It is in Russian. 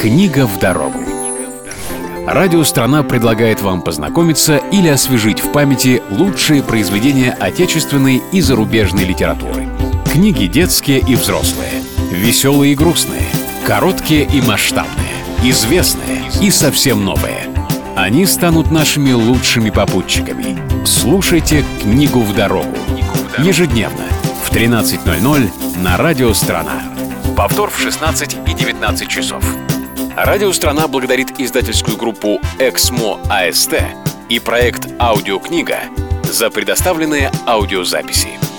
Книга в дорогу. Радио «Страна» предлагает вам познакомиться или освежить в памяти лучшие произведения отечественной и зарубежной литературы. Книги детские и взрослые, веселые и грустные, короткие и масштабные, известные и совсем новые. Они станут нашими лучшими попутчиками. Слушайте «Книгу в дорогу» ежедневно в 13.00 на Радио «Страна». Повтор в 16 и 19 часов. Радио «Страна» благодарит издательскую группу «Эксмо АСТ» и проект «Аудиокнига» за предоставленные аудиозаписи.